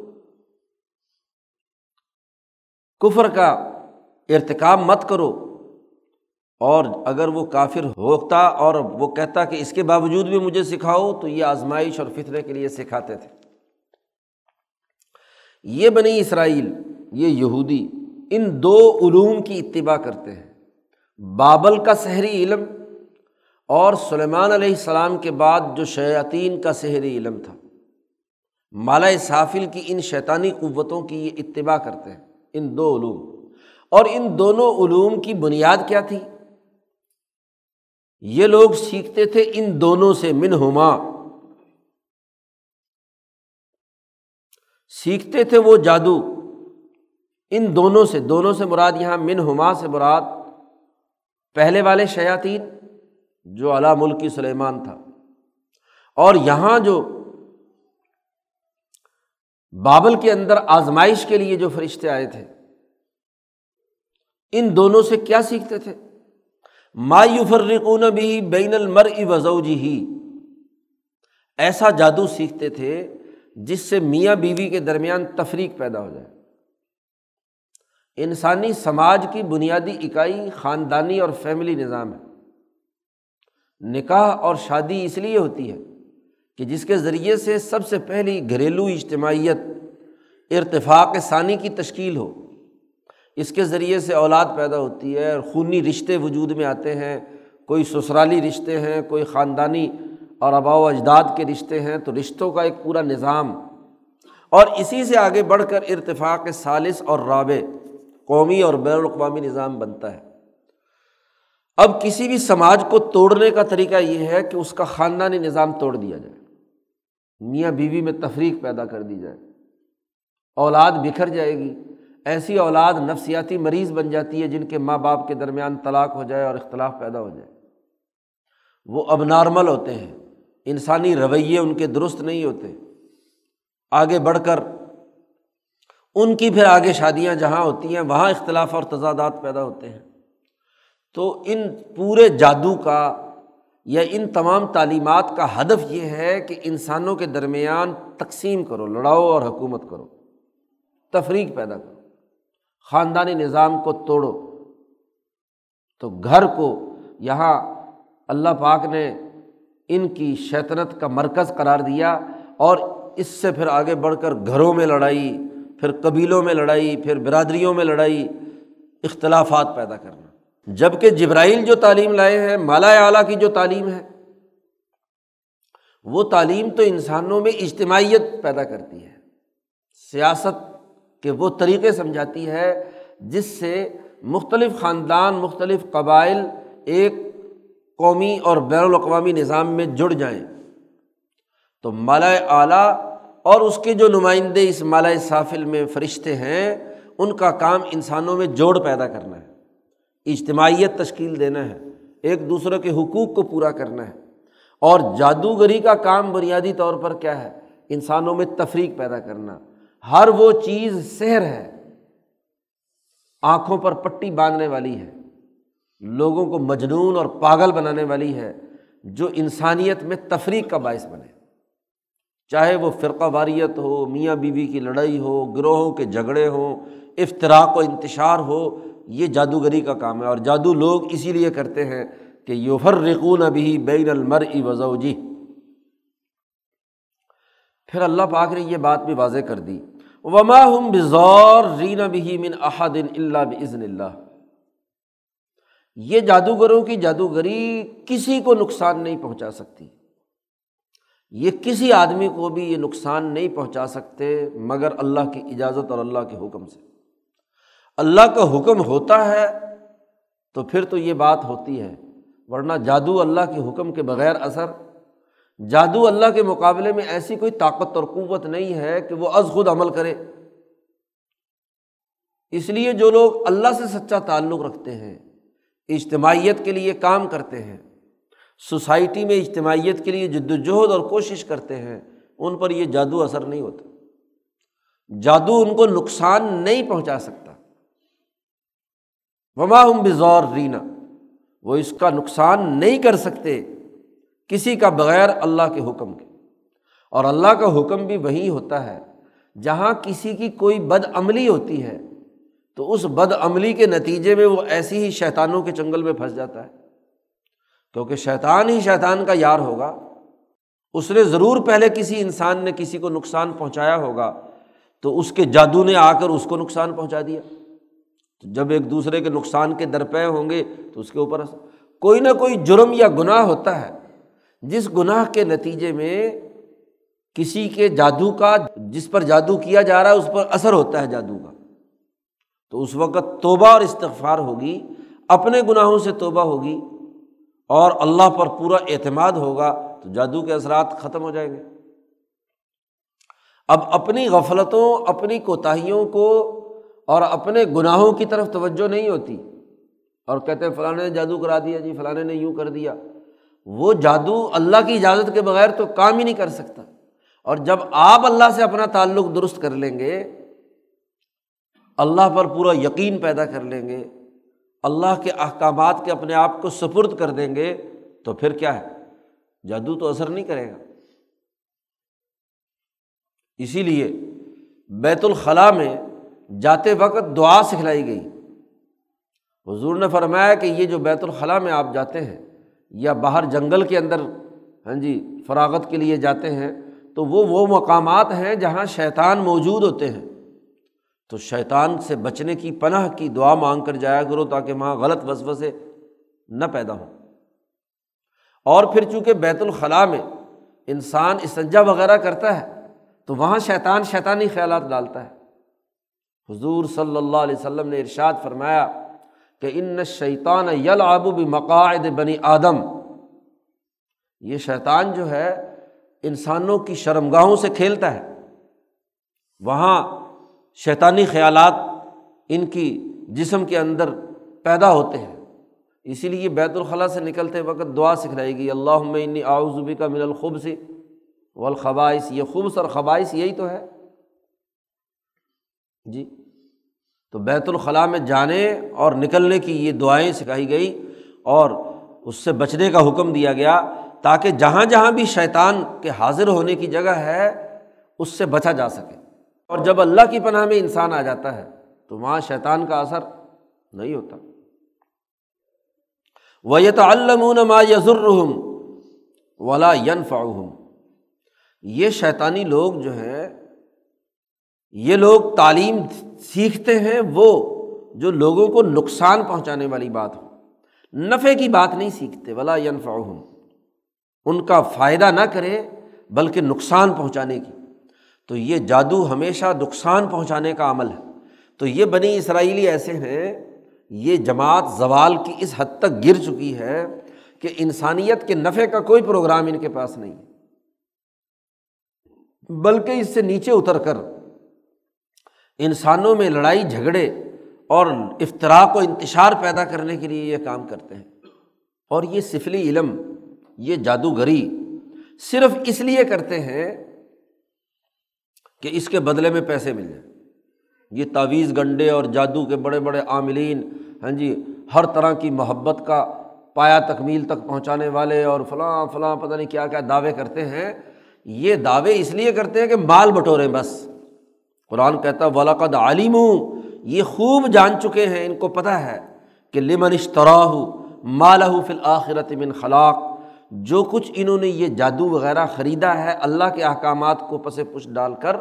Speaker 1: کفر کا ارتکاب مت کرو۔ اور اگر وہ کافر ہوتا اور وہ کہتا کہ اس کے باوجود بھی مجھے سکھاؤ، تو یہ آزمائش اور فطرے کے لیے سکھاتے تھے۔ یہ بنی اسرائیل، یہ یہودی، ان دو علوم کی اتباع کرتے ہیں۔ بابل کا سحری علم اور سلیمان علیہ السلام کے بعد جو شیاطین کا سحری علم تھا۔ مالا صافل کی ان شیطانی قوتوں کی یہ اتباع کرتے ہیں۔ ان دو علوم۔ اور ان دونوں علوم کی بنیاد کیا تھی؟ یہ لوگ سیکھتے تھے ان دونوں سے من ہما سیکھتے تھے وہ جادو۔ ان دونوں سے دونوں سے مراد یہاں من ہما سے مراد پہلے والے شیاطین جو علا ملکی سلیمان تھا۔ اور یہاں جو بابل کے اندر آزمائش کے لیے جو فرشتے آئے تھے، ان دونوں سے کیا سیکھتے تھے؟ مایو فرقون بھی بین المر وزوجی ہی ایسا جادو سیکھتے تھے جس سے میاں بیوی کے درمیان تفریق پیدا ہو جائے۔ انسانی سماج کی بنیادی اکائی خاندانی اور فیملی نظام ہے۔ نکاح اور شادی اس لیے ہوتی ہے کہ جس کے ذریعے سے سب سے پہلی گھریلو اجتماعیت ارتفاق ثانی کی تشکیل ہو، اس کے ذریعے سے اولاد پیدا ہوتی ہے اور خونی رشتے وجود میں آتے ہیں۔ کوئی سسرالی رشتے ہیں، کوئی خاندانی اور آبا و اجداد کے رشتے ہیں، تو رشتوں کا ایک پورا نظام۔ اور اسی سے آگے بڑھ کر ارتفاق سالس اور رابع قومی اور بین الاقوامی نظام بنتا ہے۔ اب کسی بھی سماج کو توڑنے کا طریقہ یہ ہے کہ اس کا خاندانی نظام توڑ دیا جائے۔ میاں بیوی میں تفریق پیدا کر دی جائے۔ اولاد بکھر جائے گی۔ ایسی اولاد نفسیاتی مریض بن جاتی ہے جن کے ماں باپ کے درمیان طلاق ہو جائے اور اختلاف پیدا ہو جائے۔ وہ اب نارمل ہوتے ہیں۔ انسانی رویے ان کے درست نہیں ہوتے۔ آگے بڑھ کر ان کی پھر آگے شادیاں جہاں ہوتی ہیں، وہاں اختلاف اور تضادات پیدا ہوتے ہیں۔ تو ان پورے جادو کا یا ان تمام تعلیمات کا ہدف یہ ہے کہ انسانوں کے درمیان تقسیم کرو، لڑاؤ اور حکومت کرو، تفریق پیدا کرو، خاندانی نظام کو توڑو۔ تو گھر کو، یہاں اللہ پاک نے ان کی شیطنت کا مرکز قرار دیا اور اس سے پھر آگے بڑھ کر گھروں میں لڑائی، پھر قبیلوں میں لڑائی، پھر برادریوں میں لڑائی، اختلافات پیدا کرنا۔ جبکہ جبرائیل جو تعلیم لائے ہیں، مالا اعلیٰ کی جو تعلیم ہے، وہ تعلیم تو انسانوں میں اجتماعیت پیدا کرتی ہے۔ سیاست کے وہ طریقے سمجھاتی ہے جس سے مختلف خاندان، مختلف قبائل ایک قومی اور بین الاقوامی نظام میں جڑ جائیں۔ تو مالا اعلیٰ اور اس کے جو نمائندے اس مالا سافل میں فرشتے ہیں، ان کا کام انسانوں میں جوڑ پیدا کرنا ہے۔ اجتماعیت تشکیل دینا ہے، ایک دوسرے کے حقوق کو پورا کرنا ہے۔ اور جادوگری کا کام بنیادی طور پر کیا ہے؟ انسانوں میں تفریق پیدا کرنا۔ ہر وہ چیز سحر ہے، آنکھوں پر پٹی باندھنے والی ہے، لوگوں کو مجنون اور پاگل بنانے والی ہے، جو انسانیت میں تفریق کا باعث بنے۔ چاہے وہ فرقہ واریت ہو، میاں بیوی کی لڑائی ہو، گروہوں کے جھگڑے ہوں افطراک و انتشار ہو یہ جادوگری کا کام ہے اور جادو لوگ اسی لیے کرتے ہیں کہ یوفر رقون ابھی بین المر وضوجی پھر اللہ پاک نے یہ بات بھی واضح کر دی۔ وما ہم بزور رین بھی من احدن اللہ بزن اللہ۔ یہ جادوگروں کی جادوگری کسی کو نقصان نہیں پہنچا سکتی۔ یہ کسی آدمی کو بھی یہ نقصان نہیں پہنچا سکتے مگر اللہ کی اجازت اور اللہ کے حکم سے۔ اللہ کا حکم ہوتا ہے تو پھر تو یہ بات ہوتی ہے، ورنہ جادو اللہ کے حکم کے بغیر اثر، جادو اللہ کے مقابلے میں ایسی کوئی طاقت اور قوت نہیں ہے کہ وہ از خود عمل کرے۔ اس لیے جو لوگ اللہ سے سچا تعلق رکھتے ہیں، اجتماعیت کے لیے کام کرتے ہیں، سوسائٹی میں اجتماعیت کے لیے جد وجہد اور کوشش کرتے ہیں، ان پر یہ جادو اثر نہیں ہوتا۔ جادو ان کو نقصان نہیں پہنچا سکتا۔ وما ہم بزور رینا وہ اس کا نقصان نہیں کر سکتے کسی کا بغیر اللہ کے حکم کے۔ اور اللہ کا حکم بھی وہی ہوتا ہے، جہاں کسی کی کوئی بد عملی ہوتی ہے، تو اس بد عملی کے نتیجے میں وہ ایسی ہی شیطانوں کے چنگل میں پھنس جاتا ہے۔ کیونکہ شیطان ہی شیطان کا یار ہوگا۔ اس نے ضرور پہلے کسی انسان نے کسی کو نقصان پہنچایا ہوگا، تو اس کے جادو نے آ کر اس کو نقصان پہنچا دیا۔ تو جب ایک دوسرے کے نقصان کے درپے ہوں گے تو اس کے اوپر کوئی نہ کوئی جرم یا گناہ ہوتا ہے۔ جس گناہ کے نتیجے میں کسی کے جادو کا جس پر جادو کیا جا رہا ہے، اس پر اثر ہوتا ہے جادو کا۔ تو اس وقت توبہ اور استغفار ہوگی، اپنے گناہوں سے توبہ ہوگی اور اللہ پر پورا اعتماد ہوگا تو جادو کے اثرات ختم ہو جائیں گے۔ اب اپنی غفلتوں، اپنی کوتاہیوں کو اور اپنے گناہوں کی طرف توجہ نہیں ہوتی۔ اور کہتے ہیں فلاں نے جادو کرا دیا جی فلاں نے یوں کر دیا۔ وہ جادو اللہ کی اجازت کے بغیر تو کام ہی نہیں کر سکتا۔ اور جب آپ اللہ سے اپنا تعلق درست کر لیں گے، اللہ پر پورا یقین پیدا کر لیں گے، اللہ کے احکامات کے اپنے آپ کو سپرد کر دیں گے، تو پھر کیا ہے؟ جادو تو اثر نہیں کرے گا۔ اسی لیے بیت الخلاء میں جاتے وقت دعا سکھلائی گئی۔ حضور نے فرمایا کہ یہ جو بیت الخلاء میں آپ جاتے ہیں یا باہر جنگل کے اندر ہاں جی فراغت کے لیے جاتے ہیں، تو وہ وہ مقامات ہیں جہاں شیطان موجود ہوتے ہیں۔ تو شیطان سے بچنے کی پناہ کی دعا مانگ کر جایا کرو تاکہ وہاں غلط وصف سے نہ پیدا ہو اور پھر چونکہ بیت الخلاء میں انسان اسنجا وغیرہ کرتا ہے، تو وہاں شیطان شیطانی خیالات ڈالتا ہے۔ حضور صلی اللہ علیہ وسلم نے ارشاد فرمایا کہ ان شیطان یل آبو بنی آدم۔ یہ شیطان جو ہے انسانوں کی شرمگاہوں سے کھیلتا ہے۔ وہاں شیطانی خیالات ان کی جسم کے اندر پیدا ہوتے ہیں۔ اسی لیے بیت الخلاء سے نکلتے وقت دعا سکھلائے گی اللہ میں آؤزبی کا من الخب سے والخبائش یہ خوبص اور خبائش یہی تو ہے۔ جی۔ تو بیت الخلاء میں جانے اور نکلنے کی یہ دعائیں سکھائی گئی اور اس سے بچنے کا حکم دیا گیا تاکہ جہاں جہاں بھی شیطان کے حاضر ہونے کی جگہ ہے، اس سے بچا جا سکے۔ اور جب اللہ کی پناہ میں انسان آ جاتا ہے، تو وہاں شیطان کا اثر نہیں ہوتا۔ وہ یہ تو یزرحم ولا ین یہ شیطانی لوگ جو ہے یہ لوگ تعلیم سیکھتے ہیں، وہ جو لوگوں کو نقصان پہنچانے والی بات ہو۔ نفع کی بات نہیں سیکھتے، ولا ینفعہم۔ ان کا فائدہ نہ کرے، بلکہ نقصان پہنچانے کی۔ تو یہ جادو ہمیشہ نقصان پہنچانے کا عمل ہے۔ تو یہ بنی اسرائیلی ایسے ہیں، یہ جماعت زوال کی اس حد تک گر چکی ہے کہ انسانیت کے نفع کا کوئی پروگرام ان کے پاس نہیں بلکہ اس سے نیچے اتر کر انسانوں میں لڑائی جھگڑے اور افطراک و انتشار پیدا کرنے کے لیے یہ کام کرتے ہیں۔ اور یہ سفلی علم، یہ جادوگری صرف اس لیے کرتے ہیں کہ اس کے بدلے میں پیسے مل جائیں۔ یہ تعویذ گنڈے اور جادو کے بڑے بڑے عاملین ہاں جی ہر طرح کی محبت کا پایا تکمیل تک پہنچانے والے اور فلاں فلاں پتہ نہیں کیا کیا دعوے کرتے ہیں۔ یہ دعوے اس لیے کرتے ہیں کہ مال بٹوریں بس۔ قرآن کہتا ولاقد عالم ہوں یہ خوب جان چکے ہیں، ان کو پتہ ہے کہ لمن اشتراہ مالہ فی الآخرت من خلاق۔ جو کچھ انہوں نے یہ جادو وغیرہ خریدا ہے، اللہ کے احکامات کو پس پش ڈال کر،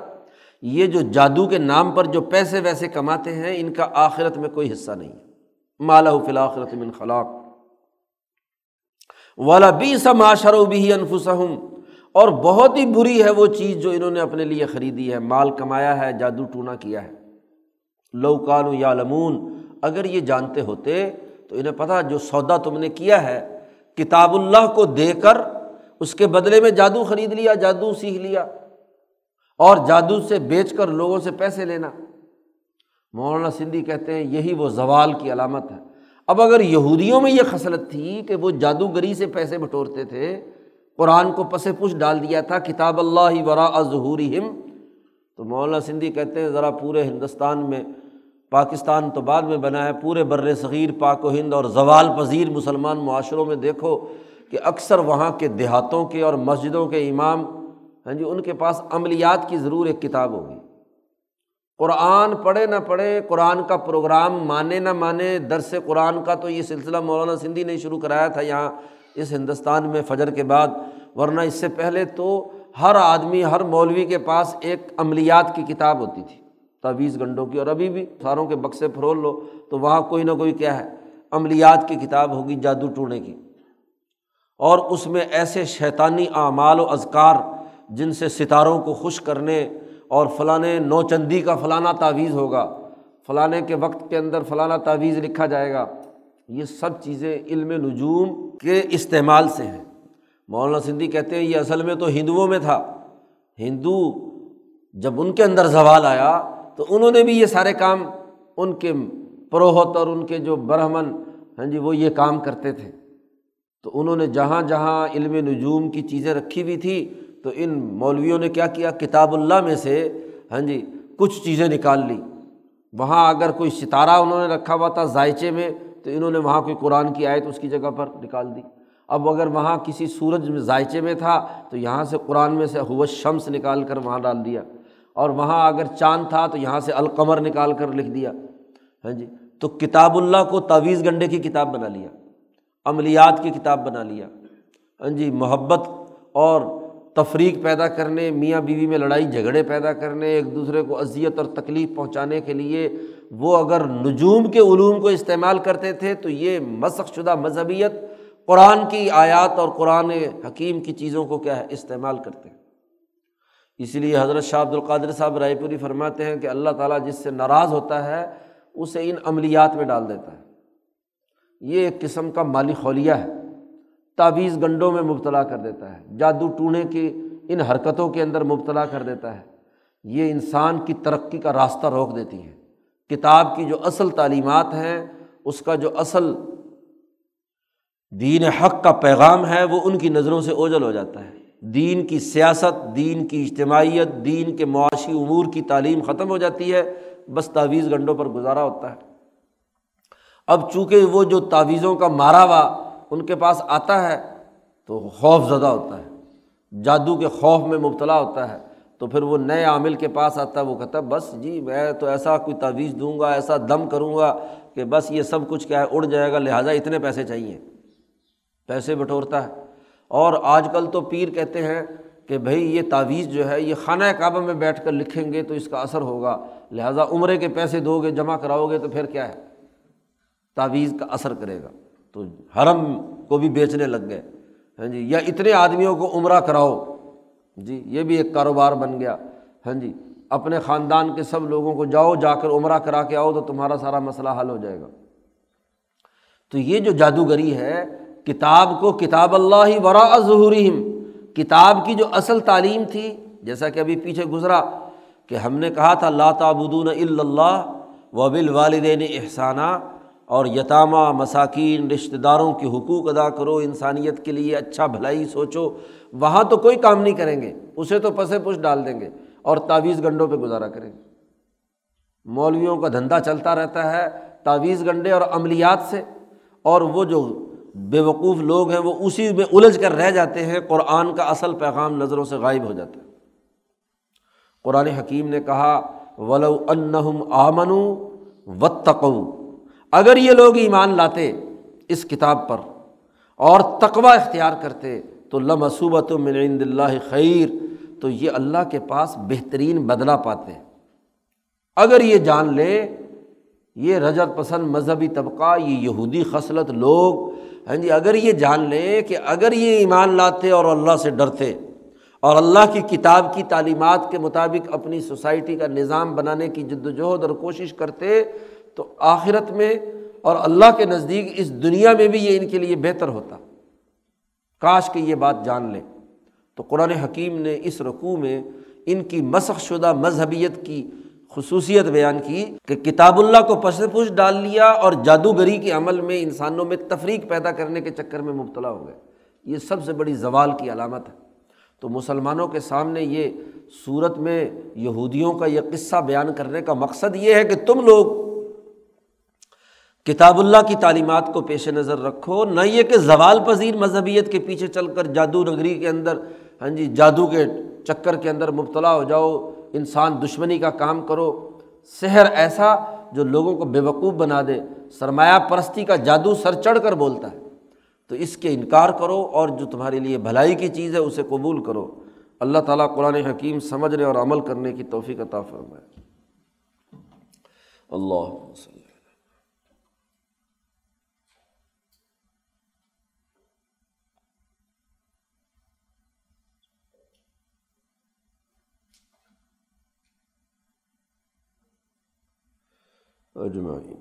Speaker 1: یہ جو جادو کے نام پر جو پیسے ویسے کماتے ہیں، ان کا آخرت میں کوئی حصہ نہیں مالہ فی الآخرت من خلاق۔ والا بی معاشر و بھی انفسم اور بہت ہی بری ہے وہ چیز جو انہوں نے اپنے لیے خریدی ہے۔ مال کمایا ہے، جادو ٹونا کیا ہے۔ لوکان یا لمون اگر یہ جانتے ہوتے تو انہیں پتہ جو سودا تم نے کیا ہے، کتاب اللہ کو دے کر اس کے بدلے میں جادو خرید لیا، جادو سیکھ لیا اور جادو سے بیچ کر لوگوں سے پیسے لینا۔ مولانا سندھی کہتے ہیں یہی وہ زوال کی علامت ہے۔ اب اگر یہودیوں میں یہ خصلت تھی کہ وہ جادوگری سے پیسے بٹورتے تھے قرآن کو پس پش ڈال دیا تھا، کتاب اللہ ورا ظہوری ہم تو مولانا سندھی کہتے ہیں، ذرا پورے ہندوستان میں، پاکستان تو بعد میں بنا ہے، پورے بر صغیر، پاک و ہند اور زوال پذیر مسلمان معاشروں میں دیکھو کہ اکثر وہاں کے دیہاتوں کے اور مسجدوں کے امام ہاں جی ان کے پاس عملیات کی ضرور ایک کتاب ہوگی۔ قرآن پڑھے نہ پڑھے، قرآن کا پروگرام مانے نہ مانے، درس قرآن کا تو یہ سلسلہ مولانا سندھی نے شروع کرایا تھا یہاں اس ہندوستان میں فجر کے بعد۔ ورنہ اس سے پہلے تو ہر آدمی، ہر مولوی کے پاس ایک عملیات کی کتاب ہوتی تھی، تعویذ گنڈوں کی، اور ابھی بھی ساروں کے بکسے پھرول لو تو وہاں کوئی نہ کوئی کیا ہے، عملیات کی کتاب ہوگی جادو ٹونے کی۔ اور اس میں ایسے شیطانی اعمال و اذکار جن سے ستاروں کو خوش کرنے اور فلاں نو چندی کا فلانا تعویذ ہوگا فلاں کے وقت کے اندر فلانا تعویذ لکھا جائے گا، یہ سب چیزیں علم نجوم کے استعمال سے ہیں۔ مولانا سندھی کہتے ہیں، یہ اصل میں تو ہندوؤں میں تھا۔ ہندو جب ان کے اندر زوال آیا تو انہوں نے بھی یہ سارے کام ان کے پروہت اور ان کے جو برہمن ہاں جی وہ یہ کام کرتے تھے۔ تو انہوں نے جہاں جہاں علم نجوم کی چیزیں رکھی ہوئی تھی، تو ان مولویوں نے کیا کیا؟ کتاب اللہ میں سے ہاں جی کچھ چیزیں نکال لی۔ وہاں اگر کوئی ستارہ انہوں نے رکھا ہوا تھا ذائچے میں، تو انہوں نے وہاں کوئی قرآن کی آیت اس کی جگہ پر نکال دی۔ اب اگر وہاں کسی سورج میں ذائچے میں تھا، تو یہاں سے قرآن میں سے حوث شمس نکال کر وہاں ڈال دیا۔ اور وہاں اگر چاند تھا، تو یہاں سے القمر نکال کر لکھ دیا۔ ہاں جی؟ تو کتاب اللہ کو تعویذ گنڈے کی کتاب بنا لیا۔ عملیات کی کتاب بنا لیا۔ ہاں جی؟ محبت اور تفریق پیدا کرنے، میاں بیوی میں لڑائی جھگڑے پیدا کرنے، ایک دوسرے کو اذیت اور تکلیف پہنچانے کے لیے وہ اگر نجوم کے علوم کو استعمال کرتے تھے، تو یہ مسق شدہ مذہبیت قرآن کی آیات اور قرآن حکیم کی چیزوں کو کیا ہے؟ استعمال کرتے ہیں۔ اسی لیے حضرت شاہ عبد القادر صاحب رائے پوری فرماتے ہیں کہ اللہ تعالیٰ جس سے ناراض ہوتا ہے، اسے ان عملیات میں ڈال دیتا ہے۔ یہ ایک قسم کا مالی خولیہ ہے۔ تعویذ گنڈوں میں مبتلا کر دیتا ہے۔ جادو ٹونے کی ان حرکتوں کے اندر مبتلا کر دیتا ہے۔ یہ انسان کی ترقی کا راستہ روک دیتی ہے۔ کتاب کی جو اصل تعلیمات ہیں، اس کا جو اصل دین حق کا پیغام ہے، وہ ان کی نظروں سے اوجل ہو جاتا ہے۔ دین کی سیاست، دین کی اجتماعیت، دین کے معاشی امور کی تعلیم ختم ہو جاتی ہے، بس تعویذ گنڈوں پر گزارا ہوتا ہے۔ اب چونکہ وہ جو تعویذوں کا مارا ہوا ان کے پاس آتا ہے، تو خوف زدہ ہوتا ہے۔ جادو کے خوف میں مبتلا ہوتا ہے، تو پھر وہ نئے عامل کے پاس آتا ہے، وہ کہتا ہے، بس جی میں تو ایسا کوئی تعویذ دوں گا، ایسا دم کروں گا کہ بس یہ سب کچھ کیا ہے، اڑ جائے گا، لہٰذا اتنے پیسے چاہیے۔ پیسے بٹورتا ہے۔ اور آج کل تو پیر کہتے ہیں کہ بھائی یہ تعویذ جو ہے، یہ خانہ کعبہ میں بیٹھ کر لکھیں گے تو اس کا اثر ہوگا۔ لہٰذا عمرے کے پیسے دو گے، جمع کراؤ گے تو پھر کیا ہے؟ تعویذ کا اثر کرے گا۔ تو حرم کو بھی بیچنے لگ گئے۔ ہاں جی یا اتنے آدمیوں کو عمرہ کراؤ۔ جی یہ بھی ایک کاروبار بن گیا۔ ہاں جی اپنے خاندان کے سب لوگوں کو جاؤ، جا کر عمرہ کرا کے آؤ تو تمہارا سارا مسئلہ حل ہو جائے گا۔ تو یہ جو جادوگری ہے کتاب کو کتاب اللہ ہی ورا ظہوریم کتاب کی جو اصل تعلیم تھی، جیسا کہ ابھی پیچھے گزرا کہ ہم نے کہا تھا اللہ تعبدون اللہ وبل والدین احسانہ اور یتامہ مساکین، رشتہ داروں کے حقوق ادا کرو، انسانیت کے لیے اچھا بھلائی سوچو، وہاں تو کوئی کام نہیں کریں گے، اسے تو پسے پش ڈال دیں گے، اور تعویذ گنڈوں پہ گزارا کریں گے۔ مولویوں کا دھندا چلتا رہتا ہے تعویذ گنڈے اور عملیات سے، اور وہ جو بے وقوف لوگ ہیں، وہ اسی میں الجھ کر رہ جاتے ہیں، قرآن کا اصل پیغام نظروں سے غائب ہو جاتا ہے۔ قرآن حکیم نے کہا، ولو انہم آمن و تقو اگر یہ لوگ ایمان لاتے اس کتاب پر اور تقوا اختیار کرتے، تو لمصوبت من عند اللہ خیر تو یہ اللہ کے پاس بہترین بدلا پاتے اگر یہ جان لے، یہ رجت پسند مذہبی طبقہ، یہ یہودی خصلت لوگ ہاں جی اگر یہ جان لیں کہ اگر یہ ایمان لاتے اور اللہ سے ڈرتے اور اللہ کی کتاب کی تعلیمات کے مطابق اپنی سوسائٹی کا نظام بنانے کی جد وجہد اور کوشش کرتے تو آخرت میں اور اللہ کے نزدیک اس دنیا میں بھی یہ ان کے لیے بہتر ہوتا۔ کاش کہ یہ بات جان لیں تو قرآن حکیم نے اس رقوع میں ان کی مسخ شدہ مذہبیت کی خصوصیت بیان کی کہ کتاب اللہ کو پس پوش ڈال لیا اور جادوگری کے عمل میں انسانوں میں تفریق پیدا کرنے کے چکر میں مبتلا ہو گئے۔ یہ سب سے بڑی زوال کی علامت ہے۔ تو مسلمانوں کے سامنے یہ صورت میں یہودیوں کا یہ قصہ بیان کرنے کا مقصد یہ ہے کہ تم لوگ کتاب اللہ کی تعلیمات کو پیش نظر رکھو۔ نہ یہ کہ زوال پذیر مذہبیت کے پیچھے چل کر جادو نگری کے اندر ہاں جی جادو کے چکر کے اندر مبتلا ہو جاؤ۔ انسان دشمنی کا کام کرو، سحر ایسا جو لوگوں کو بے وقوف بنا دے، سرمایہ پرستی کا جادو سر چڑھ کر بولتا ہے۔ تو اس کے انکار کرو اور جو تمہارے لیے بھلائی کی چیز ہے، اسے قبول کرو۔ اللہ تعالیٰ قرآن حکیم سمجھنے اور عمل کرنے کی توفیق عطا فرمائے۔ اللہ اجمعین۔